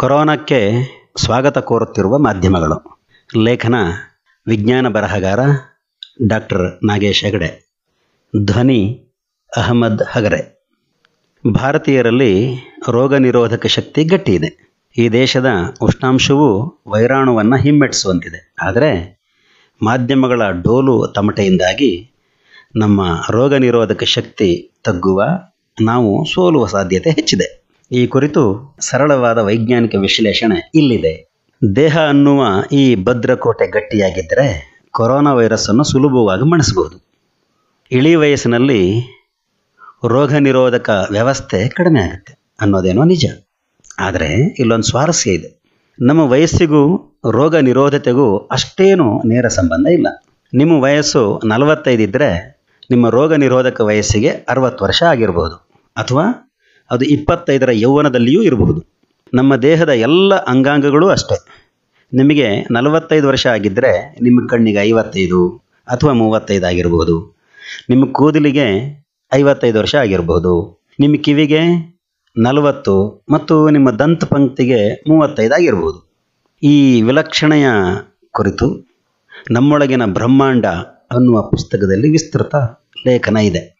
ಕೊರೋನಾಕ್ಕೆ ಸ್ವಾಗತ ಕೋರುತ್ತಿರುವ ಮಾಧ್ಯಮಗಳು. ಲೇಖನ ವಿಜ್ಞಾನ ಬರಹಗಾರ ಡಾಕ್ಟರ್ ನಾಗೇಶ್ ಹೆಗಡೆ. ಧ್ವನಿ ಅಹಮದ್ ಹಗರೆ. ಭಾರತೀಯರಲ್ಲಿ ರೋಗ ನಿರೋಧಕ ಶಕ್ತಿ ಗಟ್ಟಿ ಇದೆ. ಈ ದೇಶದ ಉಷ್ಣಾಂಶವು ವೈರಾಣುವನ್ನು ಹಿಮ್ಮೆಟ್ಟಿಸುವಂತಿದೆ. ಆದರೆ ಮಾಧ್ಯಮಗಳ ಡೋಲು ತಮಟೆಯಿಂದಾಗಿ ನಮ್ಮ ರೋಗ ನಿರೋಧಕ ಶಕ್ತಿ ತಗ್ಗುವ, ನಾವು ಸೋಲುವ ಸಾಧ್ಯತೆ ಹೆಚ್ಚಿದೆ. ಈ ಕುರಿತು ಸರಳವಾದ ವೈಜ್ಞಾನಿಕ ವಿಶ್ಲೇಷಣೆ ಇಲ್ಲಿದೆ. ದೇಹ ಅನ್ನುವ ಈ ಭದ್ರಕೋಟೆ ಗಟ್ಟಿಯಾಗಿದ್ದರೆ ಕೊರೋನಾ ವೈರಸ್ಸನ್ನು ಸುಲಭವಾಗಿ ಮಣಿಸಬಹುದು. ಇಳಿ ವಯಸ್ಸಿನಲ್ಲಿ ರೋಗ ನಿರೋಧಕ ವ್ಯವಸ್ಥೆ ಕಡಿಮೆ ಆಗುತ್ತೆ ಅನ್ನೋದೇನೋ ನಿಜ. ಆದರೆ ಇಲ್ಲೊಂದು ಸ್ವಾರಸ್ಯ ಇದೆ. ನಮ್ಮ ವಯಸ್ಸಿಗೂ ರೋಗ ನಿರೋಧತೆಗೂ ಅಷ್ಟೇನು ನೇರ ಸಂಬಂಧ ಇಲ್ಲ. ನಿಮ್ಮ ವಯಸ್ಸು ನಲವತ್ತೈದು ಇದ್ದರೆ ನಿಮ್ಮ ರೋಗ ನಿರೋಧಕ ವಯಸ್ಸಿಗೆ ಅರವತ್ತು ವರ್ಷ ಆಗಿರ್ಬೋದು. ಅಥವಾ ಅದು ಇಪ್ಪತ್ತೈದರ ಯೌವನದಲ್ಲಿಯೂ ಇರಬಹುದು. ನಮ್ಮ ದೇಹದ ಎಲ್ಲ ಅಂಗಾಂಗಗಳು ಅಷ್ಟೇ. ನಿಮಗೆ ನಲವತ್ತೈದು ವರ್ಷ ಆಗಿದ್ದರೆ ನಿಮ್ಮ ಕಣ್ಣಿಗೆ ಐವತ್ತೈದು ಅಥವಾ ಮೂವತ್ತೈದು ಆಗಿರಬಹುದು. ನಿಮ್ಮ ಕೂದಲಿಗೆ ಐವತ್ತೈದು ವರ್ಷ ಆಗಿರಬಹುದು. ನಿಮ್ಮ ಕಿವಿಗೆ ನಲವತ್ತು ಮತ್ತು ನಿಮ್ಮ ದಂತ ಪಂಕ್ತಿಗೆ ಮೂವತ್ತೈದು ಆಗಿರಬಹುದು. ಈ ವಿಲಕ್ಷಣೆಯ ಕುರಿತು ನಮ್ಮೊಳಗಿನ ಬ್ರಹ್ಮಾಂಡ ಅನ್ನುವ ಪುಸ್ತಕದಲ್ಲಿ ವಿಸ್ತೃತ ಲೇಖನ ಇದೆ.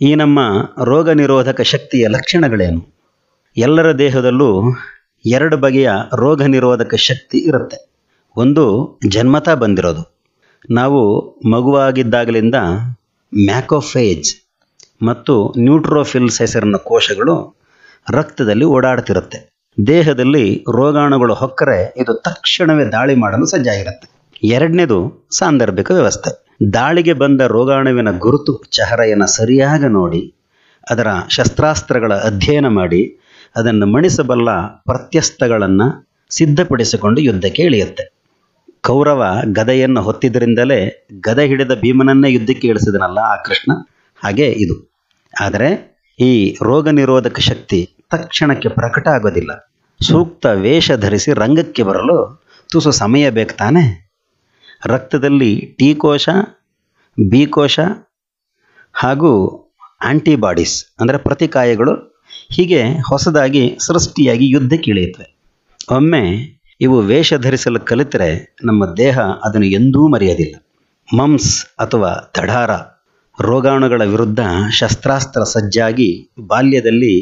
ಈ ನಮ್ಮ ರೋಗ ನಿರೋಧಕ ಶಕ್ತಿಯ ಲಕ್ಷಣಗಳೇನು? ಎಲ್ಲರ ದೇಹದಲ್ಲೂ ಎರಡು ಬಗೆಯ ರೋಗ ನಿರೋಧಕ ಶಕ್ತಿ ಇರುತ್ತೆ. ಒಂದು ಜನ್ಮತಾ ಬಂದಿರೋದು. ನಾವು ಮಗುವಾಗಿದ್ದಾಗಲಿಂದ ಮ್ಯಾಕೋಫೇಜ್ ಮತ್ತು ನ್ಯೂಟ್ರೋಫಿಲ್ಸ್ ಹೆಸರಿನ ಕೋಶಗಳು ರಕ್ತದಲ್ಲಿ ಓಡಾಡ್ತಿರುತ್ತೆ. ದೇಹದಲ್ಲಿ ರೋಗಾಣುಗಳು ಹೊಕ್ಕರೆ ಇದು ತಕ್ಷಣವೇ ದಾಳಿ ಮಾಡಲು ಸಜ್ಜಾಗಿರುತ್ತೆ. ಎರಡನೇದು ಸಾಂದರ್ಭಿಕ ವ್ಯವಸ್ಥೆ. ದಾಳಿಗೆ ಬಂದ ರೋಗಾಣುವಿನ ಗುರುತು ಚಹರೆಯನ್ನು ಸರಿಯಾಗಿ ನೋಡಿ, ಅದರ ಶಸ್ತ್ರಾಸ್ತ್ರಗಳ ಅಧ್ಯಯನ ಮಾಡಿ, ಅದನ್ನು ಮಣಿಸಬಲ್ಲ ಪ್ರತ್ಯಸ್ತಗಳನ್ನು ಸಿದ್ಧಪಡಿಸಿಕೊಂಡು ಯುದ್ಧಕ್ಕೆ ಇಳಿಯುತ್ತೆ. ಕೌರವ ಗದೆಯನ್ನು ಹೊತ್ತಿದ್ದರಿಂದಲೇ ಗದೆ ಹಿಡಿದ ಭೀಮನನ್ನೇ ಯುದ್ಧಕ್ಕೆ ಇಳಿಸಿದನಲ್ಲ ಆ ಕೃಷ್ಣ? ಹಾಗೆ ಇದು. ಆದರೆ ಈ ರೋಗ ನಿರೋಧಕ ಶಕ್ತಿ ತಕ್ಷಣಕ್ಕೆ ಪ್ರಕಟ ಆಗೋದಿಲ್ಲ. ಸೂಕ್ತ ವೇಷ ಧರಿಸಿ ರಂಗಕ್ಕೆ ಬರಲು ತುಸು ಸಮಯ ಬೇಕು ತಾನೆ? ರಕ್ತದಲ್ಲಿ ಟಿ ಕೋಶ, ಬಿ ಕೋಶ ಹಾಗೂ ಆಂಟಿಬಾಡೀಸ್, ಅಂದರೆ ಪ್ರತಿಕಾಯಗಳು ಹೀಗೆ ಹೊಸದಾಗಿ ಸೃಷ್ಟಿಯಾಗಿ ಯುದ್ಧಕ್ಕೆ ಇಳಿಯುತ್ತವೆ ಒಮ್ಮೆ ಇವು ವೇಷ ಧರಿಸಲು ಕಲಿತರೆ ನಮ್ಮ ದೇಹ ಅದನ್ನು ಎಂದೂ ಮರೆಯೋದಿಲ್ಲ. ಮಮ್ಸ್ ಅಥವಾ ತಡಾರ ರೋಗಾಣುಗಳ ವಿರುದ್ಧ ಶಸ್ತ್ರಾಸ್ತ್ರ ಸಜ್ಜಾಗಿ ಬಾಲ್ಯದಲ್ಲಿ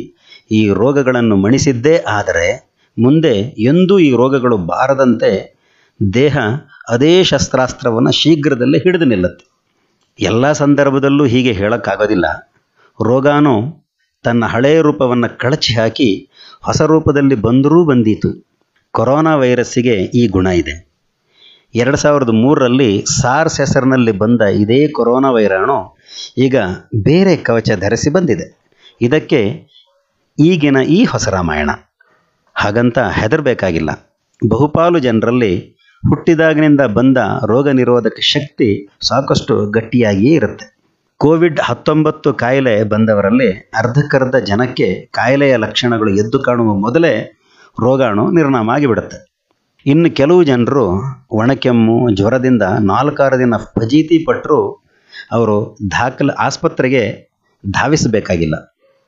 ಈ ರೋಗಗಳನ್ನು ಮಣಿಸಿದ್ದೇ ಆದರೆ ಮುಂದೆ ಎಂದೂ ಈ ರೋಗಗಳು ಬಾರದಂತೆ ದೇಹ ಅದೇ ಶಸ್ತ್ರಾಸ್ತ್ರವನ್ನು ಶೀಘ್ರದಲ್ಲೇ ಹಿಡಿದು ನಿಲ್ಲುತ್ತೆ. ಎಲ್ಲ ಸಂದರ್ಭದಲ್ಲೂ ಹೀಗೆ ಹೇಳೋಕ್ಕಾಗೋದಿಲ್ಲ. ರೋಗಾನು ತನ್ನ ಹಳೆಯ ರೂಪವನ್ನು ಕಳಚಿ ಹಾಕಿ ಹೊಸ ರೂಪದಲ್ಲಿ ಬಂದರೂ ಬಂದೀತು. ಕೊರೋನಾ ವೈರಸ್ಸಿಗೆ ಈ ಗುಣ ಇದೆ. ಎರಡು ಸಾವಿರದ ಮೂರರಲ್ಲಿ ಸಾರ್ಸ್ ಹೆಸರಿನಲ್ಲಿ ಬಂದ ಇದೇ ಕೊರೋನಾ ವೈರಾಣು ಈಗ ಬೇರೆ ಕವಚ ಧರಿಸಿ ಬಂದಿದೆ. ಇದಕ್ಕೆ ಈಗಿನ ಈ ಹೊಸ ರಾಮಾಯಣ. ಹಾಗಂತ ಹೆದರಬೇಕಾಗಿಲ್ಲ. ಬಹುಪಾಲು ಜನರಲ್ಲಿ ಹುಟ್ಟಿದಾಗಿನಿಂದ ಬಂದ ರೋಗ ನಿರೋಧಕ ಶಕ್ತಿ ಸಾಕಷ್ಟು ಗಟ್ಟಿಯಾಗಿಯೇ ಇರುತ್ತೆ. ಕೋವಿಡ್ ಹತ್ತೊಂಬತ್ತು ಕಾಯಿಲೆ ಬಂದವರಲ್ಲಿ ಅರ್ಧಕ್ಕರ್ಧ ಜನಕ್ಕೆ ಕಾಯಿಲೆಯ ಲಕ್ಷಣಗಳು ಎದ್ದು ಕಾಣುವ ಮೊದಲೇ ರೋಗಾಣು ನಿರ್ನಾಮ ಆಗಿಬಿಡುತ್ತೆ. ಇನ್ನು ಕೆಲವು ಜನರು ಒಣಕೆಮ್ಮು, ಜ್ವರದಿಂದ ನಾಲ್ಕಾರು ದಿನ ಫಜೀತಿ ಪಟ್ಟರು ಅವರು ದಾಖಲೆ ಆಸ್ಪತ್ರೆಗೆ ಧಾವಿಸಬೇಕಾಗಿಲ್ಲ.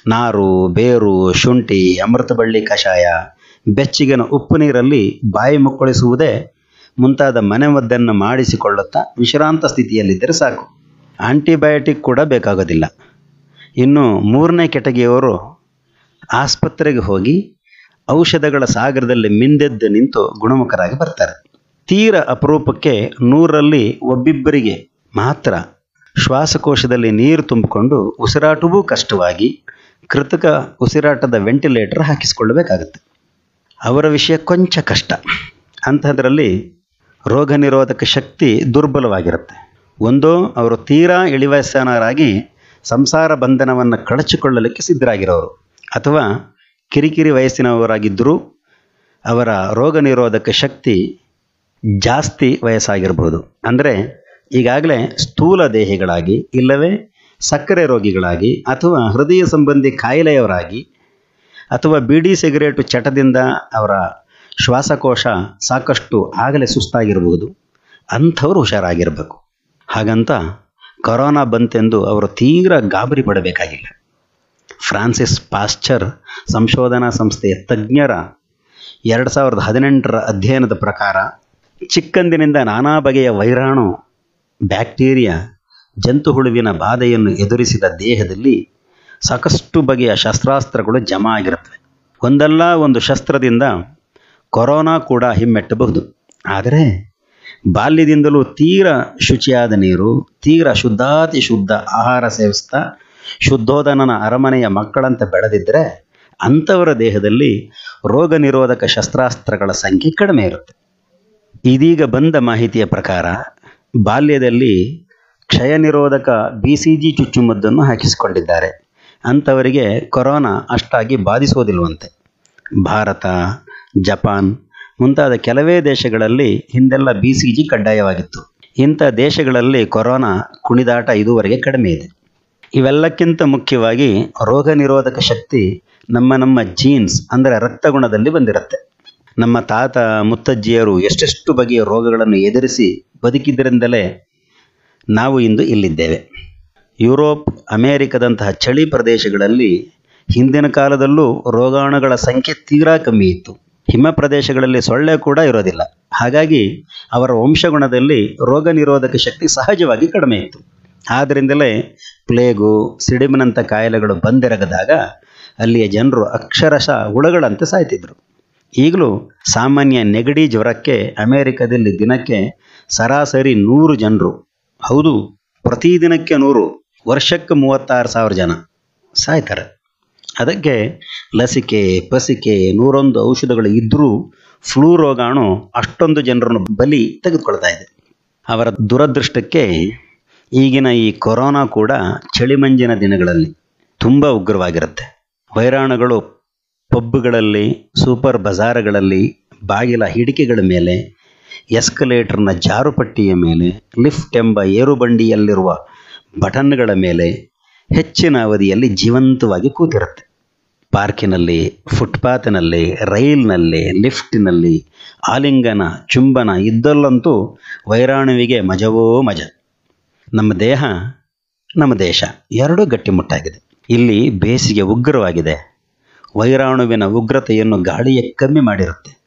ನಾರು, ಬೇರು, ಶುಂಠಿ, ಅಮೃತ ಬಳ್ಳಿ ಕಷಾಯ, ಬೆಚ್ಚಗಿನ ಉಪ್ಪು ನೀರಲ್ಲಿ ಬಾಯಿ ಮುಕ್ಕಳಿಸುವುದೇ ಮುಂತಾದ ಮನೆಮದ್ದನ್ನು ಮಾಡಿಸಿಕೊಳ್ಳುತ್ತಾ ವಿಶ್ರಾಂತ ಸ್ಥಿತಿಯಲ್ಲಿದ್ದರೆ ಸಾಕು. ಆಂಟಿಬಯೋಟಿಕ್ ಕೂಡ ಬೇಕಾಗೋದಿಲ್ಲ. ಇನ್ನು ಮೂರನೇ ಕೆಟಗಿಯವರು ಆಸ್ಪತ್ರೆಗೆ ಹೋಗಿ ಔಷಧಗಳ ಸಾಗರದಲ್ಲಿ ಮಿಂದೆದ್ದು ನಿಂತು ಗುಣಮುಖರಾಗಿ ಬರ್ತಾರೆ. ತೀರ ಅಪರೂಪಕ್ಕೆ ನೂರರಲ್ಲಿ ಒಬ್ಬಿಬ್ಬರಿಗೆ ಮಾತ್ರ ಶ್ವಾಸಕೋಶದಲ್ಲಿ ನೀರು ತುಂಬಿಕೊಂಡು ಉಸಿರಾಟವೂ ಕಷ್ಟವಾಗಿ ಕೃತಕ ಉಸಿರಾಟದ ವೆಂಟಿಲೇಟರ್ ಹಾಕಿಸಿಕೊಳ್ಳಬೇಕಾಗುತ್ತೆ. ಅವರ ವಿಷಯ ಕೊಂಚ ಕಷ್ಟ. ಅಂಥದ್ರಲ್ಲಿ ರೋಗ ನಿರೋಧಕ ಶಕ್ತಿ ದುರ್ಬಲವಾಗಿರುತ್ತೆ. ಒಂದು, ಅವರು ತೀರಾ ಇಳಿವಯಸ್ಸನರಾಗಿ ಸಂಸಾರ ಬಂಧನವನ್ನು ಕಳಚಿಕೊಳ್ಳಲಿಕ್ಕೆ ಸಿದ್ಧರಾಗಿರೋರು. ಅಥವಾ ಕಿರಿಕಿರಿ ವಯಸ್ಸಿನವರಾಗಿದ್ದರೂ ಅವರ ರೋಗ ನಿರೋಧಕ ಶಕ್ತಿ ಜಾಸ್ತಿ ವಯಸ್ಸಾಗಿರ್ಬೋದು. ಅಂದರೆ ಈಗಾಗಲೇ ಸ್ಥೂಲ ದೇಹಿಗಳಾಗಿ, ಇಲ್ಲವೇ ಸಕ್ಕರೆ ರೋಗಿಗಳಾಗಿ, ಅಥವಾ ಹೃದಯ ಸಂಬಂಧಿ ಕಾಯಿಲೆಯವರಾಗಿ, ಅಥವಾ ಬೀಡಿ ಸಿಗರೇಟು ಚಟದಿಂದ ಅವರ ಶ್ವಾಸಕೋಶ ಸಾಕಷ್ಟು ಆಗಲೇ ಸುಸ್ತಾಗಿರ್ಬೋದು, ಅಂಥವ್ರು ಹುಷಾರಾಗಿರಬೇಕು. ಹಾಗಂತ ಕೊರೋನಾ ಬಂತೆಂದು ಅವರು ತೀವ್ರ ಗಾಬರಿ ಪಡಬೇಕಾಗಿಲ್ಲ. ಫ್ರಾನ್ಸಿಸ್ ಪಾಶ್ಚರ್ ಸಂಶೋಧನಾ ಸಂಸ್ಥೆಯ ತಜ್ಞರ ಎರಡು ಸಾವಿರದ ಹದಿನೆಂಟರ ಅಧ್ಯಯನದ ಪ್ರಕಾರ, ಚಿಕ್ಕಂದಿನಿಂದ ನಾನಾ ಬಗೆಯ ವೈರಾಣು, ಬ್ಯಾಕ್ಟೀರಿಯಾ, ಜಂತು ಹುಳುವಿನ ಬಾಧೆಯನ್ನು ಎದುರಿಸಿದ ದೇಹದಲ್ಲಿ ಸಾಕಷ್ಟು ಬಗೆಯ ಶಸ್ತ್ರಾಸ್ತ್ರಗಳು ಜಮಾ ಆಗಿರುತ್ತವೆ. ಒಂದಲ್ಲ ಒಂದು ಶಸ್ತ್ರದಿಂದ ಕೊರೋನಾ ಕೂಡ ಹಿಮ್ಮೆಟ್ಟಬಹುದು. ಆದರೆ ಬಾಲ್ಯದಿಂದಲೂ ತೀರ ಶುಚಿಯಾದ ನೀರು, ತೀರ ಶುದ್ಧಾತಿ ಶುದ್ಧ ಆಹಾರ ಸೇವಿಸ್ತಾ ಶುದ್ಧೋಧನನ ಅರಮನೆಯ ಮಕ್ಕಳಂತೆ ಬೆಳೆದಿದ್ದರೆ ಅಂಥವರ ದೇಹದಲ್ಲಿ ರೋಗ ನಿರೋಧಕ ಶಸ್ತ್ರಾಸ್ತ್ರಗಳ ಸಂಖ್ಯೆ ಕಡಿಮೆ ಇರುತ್ತೆ. ಇದೀಗ ಬಂದ ಮಾಹಿತಿಯ ಪ್ರಕಾರ ಬಾಲ್ಯದಲ್ಲಿ ಕ್ಷಯ ನಿರೋಧಕ ಬಿ ಸಿ ಜಿ ಚುಚ್ಚುಮದ್ದನ್ನು ಹಾಕಿಸಿಕೊಂಡಿದ್ದಾರೆ. ಅಂಥವರಿಗೆ ಕೊರೋನಾ ಅಷ್ಟಾಗಿ ಬಾಧಿಸೋದಿಲ್ವಂತೆ. ಭಾರತ ಜಪಾನ್ ಮುಂತಾದ ಕೆಲವೇ ದೇಶಗಳಲ್ಲಿ ಹಿಂದೆಲ್ಲ ಬಿ ಸಿ ಜಿ ಕಡ್ಡಾಯವಾಗಿತ್ತು. ಇಂಥ ದೇಶಗಳಲ್ಲಿ ಕೊರೋನಾ ಕುಣಿದಾಟ ಇದುವರೆಗೆ ಕಡಿಮೆ ಇದೆ. ಇವೆಲ್ಲಕ್ಕಿಂತ ಮುಖ್ಯವಾಗಿ ರೋಗ ನಿರೋಧಕ ಶಕ್ತಿ ನಮ್ಮ ನಮ್ಮ ಜೀನ್ಸ್ ಅಂದರೆ ರಕ್ತಗುಣದಲ್ಲಿ ಬಂದಿರುತ್ತೆ. ನಮ್ಮ ತಾತ, ಮುತ್ತಜ್ಜಿಯರು ಎಷ್ಟೆಷ್ಟು ಬಗೆಯ ರೋಗಗಳನ್ನು ಎದುರಿಸಿ ಬದುಕಿದ್ದರಿಂದಲೇ ನಾವು ಇಂದು ಇಲ್ಲಿದ್ದೇವೆ. ಯುರೋಪ್, ಅಮೇರಿಕದಂತಹ ಚಳಿ ಪ್ರದೇಶಗಳಲ್ಲಿ ಹಿಂದಿನ ಕಾಲದಲ್ಲೂ ರೋಗಾಣುಗಳ ಸಂಖ್ಯೆ ತೀರಾ ಕಮ್ಮಿ ಇತ್ತು. ಹಿಮ ಪ್ರದೇಶಗಳಲ್ಲಿ ಸೊಳ್ಳೆ ಕೂಡ ಇರೋದಿಲ್ಲ. ಹಾಗಾಗಿ ಅವರ ವಂಶಗುಣದಲ್ಲಿ ರೋಗ ನಿರೋಧಕ ಶಕ್ತಿ ಸಹಜವಾಗಿ ಕಡಿಮೆ ಇತ್ತು. ಆದ್ದರಿಂದಲೇ ಪ್ಲೇಗು ಸಿಡಿಮಿನಂಥ ಕಾಯಿಲೆಗಳು ಬಂದೆರಗದಾಗ ಅಲ್ಲಿಯ ಜನರು ಅಕ್ಷರಶಃ ಹುಳಗಳಂತೆ ಸಾಯ್ತಿದ್ರು. ಈಗಲೂ ಸಾಮಾನ್ಯ ನೆಗಡಿ ಜ್ವರಕ್ಕೆ ಅಮೆರಿಕದಲ್ಲಿ ದಿನಕ್ಕೆ ಸರಾಸರಿ ನೂರು ಜನರು. ಹೌದು ಪ್ರತಿದಿನಕ್ಕೆ ನೂರು, ವರ್ಷಕ್ಕೆ ಮೂವತ್ತಾರು ಸಾವಿರ ಜನ ಸಾಯ್ತಾರೆ. ಅದಕ್ಕೆ ಲಸಿಕೆ, ಪಸಿಕೆ ನೂರೊಂದು ಔಷಧಗಳು ಇದ್ದರೂ ಫ್ಲೂ ರೋಗಾಣು ಅಷ್ಟೊಂದು ಜನರನ್ನು ಬಲಿ ತೆಗೆದುಕೊಳ್ತಾ ಇದೆ. ಅವರ ದುರದೃಷ್ಟಕ್ಕೆ ಈಗಿನ ಈ ಕೊರೋನಾ ಕೂಡ ಚಳಿಮಂಜಿನ ದಿನಗಳಲ್ಲಿ ತುಂಬ ಉಗ್ರವಾಗಿರುತ್ತೆ. ವೈರಾಣುಗಳು ಪಬ್ಗಳಲ್ಲಿ, ಸೂಪರ್ ಬಜಾರ್ಗಳಲ್ಲಿ, ಬಾಗಿಲ ಹಿಡಿಕೆಗಳ ಮೇಲೆ, ಎಸ್ಕಲೇಟರ್ನ ಜಾರುಪಟ್ಟಿಯ ಮೇಲೆ, ಲಿಫ್ಟ್ ಎಂಬ ಏರುಬಂಡಿಯಲ್ಲಿರುವ ಬಟನ್ಗಳ ಮೇಲೆ ಹೆಚ್ಚಿನ ಅವಧಿಯಲ್ಲಿ ಜೀವಂತವಾಗಿ ಕೂತಿರುತ್ತೆ. ಪಾರ್ಕಿನಲ್ಲಿ, ಫುಟ್ಪಾತ್ನಲ್ಲಿ, ರೈಲ್ನಲ್ಲಿ, ಲಿಫ್ಟಿನಲ್ಲಿ, ಆಲಿಂಗನ, ಚುಂಬನ ಇದ್ದಲ್ಲಂತೂ ವೈರಾಣುವಿಗೆ ಮಜವೋ ಮಜ. ನಮ್ಮ ದೇಹ, ನಮ್ಮ ದೇಶ ಎರಡೂ ಗಟ್ಟಿಮುಟ್ಟಾಗಿದೆ. ಇಲ್ಲಿ ಬೇಸಿಗೆ ಉಗ್ರವಾಗಿದೆ. ವೈರಾಣುವಿನ ಉಗ್ರತೆಯನ್ನು ಗಾಳಿಯೇ ಕಮ್ಮಿ ಮಾಡಿರುತ್ತೆ.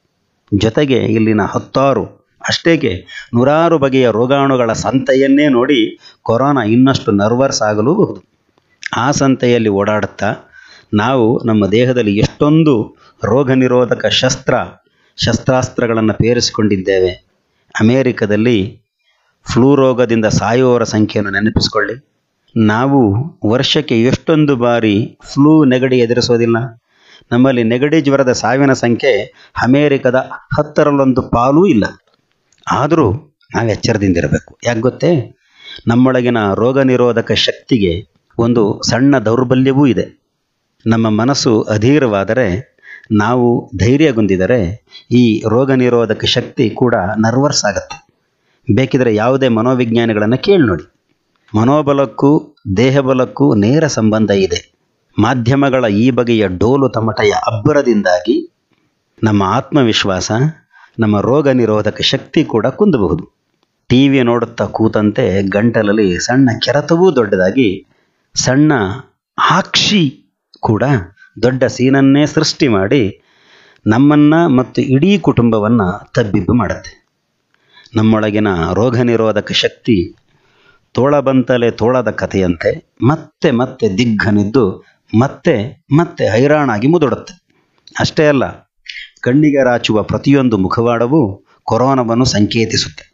ಜೊತೆಗೆ ಇಲ್ಲಿನ ಹತ್ತಾರು, ಅಷ್ಟೇಕೆ ನೂರಾರು ಬಗೆಯ ರೋಗಾಣುಗಳ ಸಂತೆಯನ್ನೇ ನೋಡಿ ಕೊರೋನಾ ಇನ್ನಷ್ಟು ನರ್ವರ್ಸ್ ಆಗಲೂಬಹುದು. ಆ ಸಂತೆಯಲ್ಲಿ ಓಡಾಡುತ್ತಾ ನಾವು ನಮ್ಮ ದೇಹದಲ್ಲಿ ಎಷ್ಟೊಂದು ರೋಗ ನಿರೋಧಕ ಶಸ್ತ್ರ, ಶಸ್ತ್ರಾಸ್ತ್ರಗಳನ್ನು ಪೇರಿಸಿಕೊಂಡಿದ್ದೇವೆ. ಅಮೇರಿಕದಲ್ಲಿ ಫ್ಲೂ ರೋಗದಿಂದ ಸಾಯುವವರ ಸಂಖ್ಯೆಯನ್ನು ನೆನಪಿಸಿಕೊಳ್ಳಿ. ನಾವು ವರ್ಷಕ್ಕೆ ಎಷ್ಟೊಂದು ಬಾರಿ ಫ್ಲೂ ನೆಗಡಿ ಎದುರಿಸೋದಿಲ್ಲ. ನಮ್ಮಲ್ಲಿ ನೆಗಡಿ ಜ್ವರದ ಸಾವಿನ ಸಂಖ್ಯೆ ಅಮೇರಿಕದ ಹತ್ತರಲ್ಲೊಂದು ಪಾಲೂ ಇಲ್ಲ. ಆದರೂ ನಾವು ಎಚ್ಚರದಿಂದಿರಬೇಕು. ಯಾಕೆ ಗೊತ್ತೇ? ನಮ್ಮೊಳಗಿನ ರೋಗ ನಿರೋಧಕ ಶಕ್ತಿಗೆ ಒಂದು ಸಣ್ಣ ದೌರ್ಬಲ್ಯವೂ ಇದೆ. ನಮ್ಮ ಮನಸ್ಸು ಅಧೀರವಾದರೆ, ನಾವು ಧೈರ್ಯಗೊಂದಿದರೆ ಈ ರೋಗ ನಿರೋಧಕ ಶಕ್ತಿ ಕೂಡ ನರ್ವರ್ಸ್ ಆಗುತ್ತೆ. ಬೇಕಿದ್ರೆ ಯಾವುದೇ ಮನೋವಿಜ್ಞಾನಿಗಳನ್ನು ಕೇಳಿ ನೋಡಿ. ಮನೋಬಲಕ್ಕೂ ದೇಹಬಲಕ್ಕೂ ನೇರ ಸಂಬಂಧ ಇದೆ. ಮಾಧ್ಯಮಗಳ ಈ ಬಗೆಯ ಡೋಲು ತಮಟೆಯ ಅಬ್ಬರದಿಂದಾಗಿ ನಮ್ಮ ಆತ್ಮವಿಶ್ವಾಸ, ನಮ್ಮ ರೋಗ ನಿರೋಧಕ ಶಕ್ತಿ ಕೂಡ ಕುಂದಬಹುದು. ಟಿ ವಿ ನೋಡುತ್ತಾ ಕೂತಂತೆ ಗಂಟಲಲ್ಲಿ ಸಣ್ಣ ಕೆರೆತವೂ ದೊಡ್ಡದಾಗಿ ಸಣ್ಣ ಆಕ್ಷಿ ಕೂಡ ದೊಡ್ಡ ಸೀನನ್ನೇ ಸೃಷ್ಟಿ ಮಾಡಿ ನಮ್ಮನ್ನು ಮತ್ತು ಇಡೀ ಕುಟುಂಬವನ್ನು ತಬ್ಬಿಬ್ಬು ಮಾಡುತ್ತೆ. ನಮ್ಮೊಳಗಿನ ರೋಗ ನಿರೋಧಕ ಶಕ್ತಿ ತೋಳಬಂತಲೆ ತೋಳದ ಕಥೆಯಂತೆ ಮತ್ತೆ ಮತ್ತೆ ದಿಗ್ಗನಿದ್ದು ಮತ್ತೆ ಮತ್ತೆ ಹೈರಾಣಾಗಿ ಮುದುಡುತ್ತೆ. ಅಷ್ಟೇ ಅಲ್ಲ, ಕಣ್ಣಿಗೆ ರಾಚುವ ಪ್ರತಿಯೊಂದು ಮುಖವಾಡವೂ ಕೊರೋನಾವನ್ನು ಸಂಕೇತಿಸುತ್ತೆ.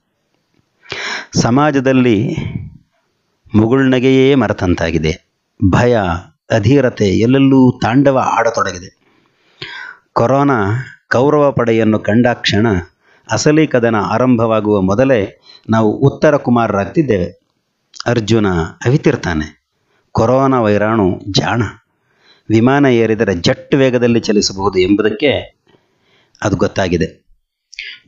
ಸಮಾಜದಲ್ಲಿ ಮುಗುಳ್ನಗೆಯೇ ಮರೆತಂತಾಗಿದೆ. ಭಯ, ಅಧೀರತೆ ಎಲ್ಲೆಲ್ಲೂ ತಾಂಡವ ಆಡತೊಡಗಿದೆ. ಕೊರೋನಾ ಕೌರವ ಪಡೆಯನ್ನು ಕಂಡಾಕ್ಷಣ ಅಸಲಿ ಕದನ ಆರಂಭವಾಗುವ ಮೊದಲೇ ನಾವು ಉತ್ತರ ಕುಮಾರರಾಗ್ತಿದ್ದೇವೆ. ಅರ್ಜುನ ಅವಿತಿರ್ತಾನೆ. ಕೊರೋನಾ ವೈರಾಣು ಜಾಣ. ವಿಮಾನ ಏರಿದರೆ ಜಟ್ ವೇಗದಲ್ಲಿ ಚಲಿಸಬಹುದು ಎಂಬುದಕ್ಕೆ ಅದು ಗೊತ್ತಾಗಿದೆ.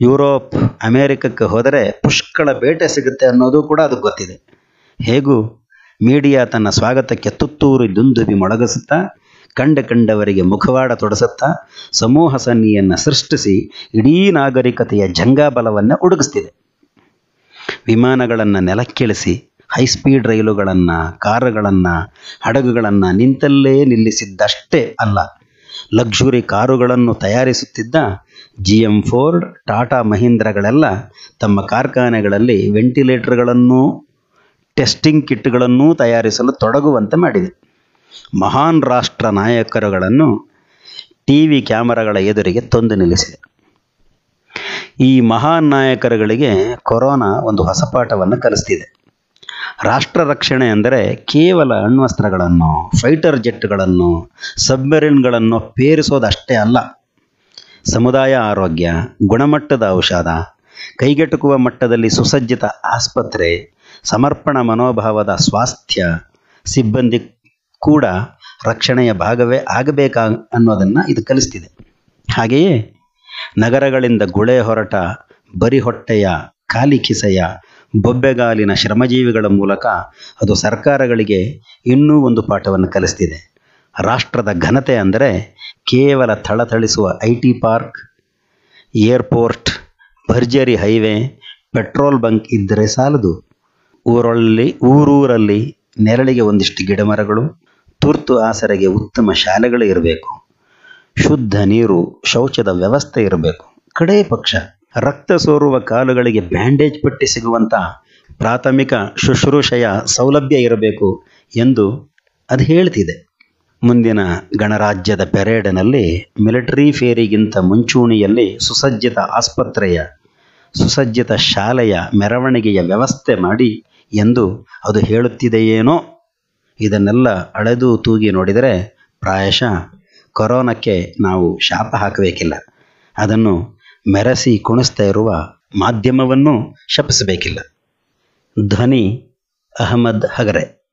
ಯುರೋಪ್, ಅಮೇರಿಕಕ್ಕೆ ಹೋದರೆ ಪುಷ್ಕಳ ಬೇಟೆ ಸಿಗುತ್ತೆ ಅನ್ನೋದು ಕೂಡ ಅದು ಗೊತ್ತಿದೆ. ಹೇಗೂ ಮೀಡಿಯಾ ತನ್ನ ಸ್ವಾಗತಕ್ಕೆ ತುತ್ತೂರು ದುಂದುಬಿ ಮೊಳಗಿಸುತ್ತಾ, ಕಂಡ ಕಂಡವರಿಗೆ ಮುಖವಾಡ ತೊಡಸುತ್ತಾ, ಸಮೂಹ ಸನ್ನಿಯನ್ನು ಸೃಷ್ಟಿಸಿ ಇಡೀ ನಾಗರಿಕತೆಯ ಜಂಗಾಬಲವನ್ನು ಉಡುಗಿಸ್ತಿದೆ ವಿಮಾನಗಳನ್ನು ನೆಲಕ್ಕಿಳಿಸಿ ಹೈಸ್ಪೀಡ್ ರೈಲುಗಳನ್ನು, ಕಾರುಗಳನ್ನು, ಹಡಗುಗಳನ್ನು ನಿಂತಲ್ಲೇ ನಿಲ್ಲಿಸಿದ್ದಷ್ಟೇ ಅಲ್ಲ ಲಕ್ಸುರಿ ಕಾರುಗಳನ್ನು ತಯಾರಿಸುತ್ತಿದ್ದ ಜಿ ಎಂ ಫೋರ್ಡ್, ಟಾಟಾ ಮಹೀಂದ್ರಗಳೆಲ್ಲ ತಮ್ಮ ಕಾರ್ಖಾನೆಗಳಲ್ಲಿ ವೆಂಟಿಲೇಟರ್ಗಳನ್ನು ಟೆಸ್ಟಿಂಗ್ ಕಿಟ್ಗಳನ್ನು ತಯಾರಿಸಲು ತೊಡಗುವಂತೆ ಮಾಡಿದೆ. ಮಹಾನ್ ರಾಷ್ಟ್ರ ನಾಯಕರುಗಳನ್ನು ಟಿ ವಿ ಕ್ಯಾಮರಾಗಳ ಎದುರಿಗೆ ತಂದು ನಿಲ್ಲಿಸಿದೆ. ಈ ಮಹಾನ್ ನಾಯಕರುಗಳಿಗೆ ಕೊರೋನಾ ಒಂದು ಹೊಸ ಪಾಠವನ್ನು ಕಲಿಸ್ತಿದೆ. ರಾಷ್ಟ್ರ ರಕ್ಷಣೆ ಅಂದರೆ ಕೇವಲ ಅಣ್ವಸ್ತ್ರಗಳನ್ನು ಫೈಟರ್ ಜೆಟ್ಗಳನ್ನು ಸಬ್ಮರಿನ್ಗಳನ್ನು ಪೇರಿಸೋದಷ್ಟೇ ಅಲ್ಲ. ಸಮುದಾಯ ಆರೋಗ್ಯ, ಗುಣಮಟ್ಟದ ಔಷಧ, ಕೈಗೆಟುಕುವ ಮಟ್ಟದಲ್ಲಿ ಸುಸಜ್ಜಿತ ಆಸ್ಪತ್ರೆ ಸಮರ್ಪಣ ಮನೋಭಾವದ ಸ್ವಾಸ್ಥ್ಯ ಸಿಬ್ಬಂದಿ ಕೂಡ ರಕ್ಷಣೆಯ ಭಾಗವೇ ಆಗಬೇಕಾ ಅನ್ನೋದನ್ನು ಇದು ಕಲಿಸ್ತಿದೆ. ಹಾಗೆಯೇ ನಗರಗಳಿಂದ ಗುಳೆ ಹೊರಟ ಬರಿ ಹೊಟ್ಟೆಯ ಖಾಲಿ ಕಿಸೆಯ, ಬೊಬ್ಬೆಗಾಲಿನ ಶ್ರಮಜೀವಿಗಳ ಮೂಲಕ ಅದು ಸರ್ಕಾರಗಳಿಗೆ ಇನ್ನೂ ಒಂದು ಪಾಠವನ್ನು ಕಲಿಸ್ತಿದೆ. ರಾಷ್ಟ್ರದ ಘನತೆ ಅಂದರೆ ಕೇವಲ ಥಳಥಳಿಸುವ ಐ ಟಿ ಪಾರ್ಕ್, ಏರ್ಪೋರ್ಟ್, ಭರ್ಜರಿ ಹೈವೇ, ಪೆಟ್ರೋಲ್ ಬಂಕ್ ಇದ್ದರೆ ಸಾಲದು. ಊರಲ್ಲಿ ಊರೂರಲ್ಲಿ ನೆರಳಿಗೆ ಒಂದಿಷ್ಟು ಗಿಡಮರಗಳು, ತುರ್ತು ಆಸರೆಗೆ ಉತ್ತಮ ಶಾಲೆಗಳು ಇರಬೇಕು. ಶುದ್ಧ ನೀರು, ಶೌಚದ ವ್ಯವಸ್ಥೆ ಇರಬೇಕು. ಕಡೇ ಪಕ್ಷ, ರಕ್ತ ಸೋರುವ ಕಾಲುಗಳಿಗೆ ಬ್ಯಾಂಡೇಜ್ ಪಟ್ಟಿ ಸಿಗುವಂಥ ಪ್ರಾಥಮಿಕ ಶುಶ್ರೂಷೆಯ ಸೌಲಭ್ಯ ಇರಬೇಕು ಎಂದು ಅದು ಹೇಳ್ತಿದೆ. ಮುಂದಿನ ಗಣರಾಜ್ಯದ ಪೆರೇಡ್ನಲ್ಲಿ ಮಿಲಿಟರಿ ಫೇರಿಗಿಂತ ಮುಂಚೂಣಿಯಲ್ಲಿ ಸುಸಜ್ಜಿತ ಆಸ್ಪತ್ರೆಯ, ಸುಸಜ್ಜಿತ ಶಾಲೆಯ ಮೆರವಣಿಗೆಯ ವ್ಯವಸ್ಥೆ ಮಾಡಿ ಎಂದು ಅದು ಹೇಳುತ್ತಿದೆಯೇನೋ? ಇದನ್ನೆಲ್ಲ ಅಳೆದು ತೂಗಿ ನೋಡಿದರೆ ಪ್ರಾಯಶಃ ಕೊರೋನಕ್ಕೆ ನಾವು ಶಾಪ ಹಾಕಬೇಕಿಲ್ಲ. ಅದನ್ನು ಮೆರೆಸಿ ಕುಣಿಸ್ತಾ ಇರುವ ಮಾಧ್ಯಮವನ್ನು ಶಪಿಸಬೇಕಿಲ್ಲ. ಧ್ವನಿ ಅಹಮದ್ ಹಗರೆ.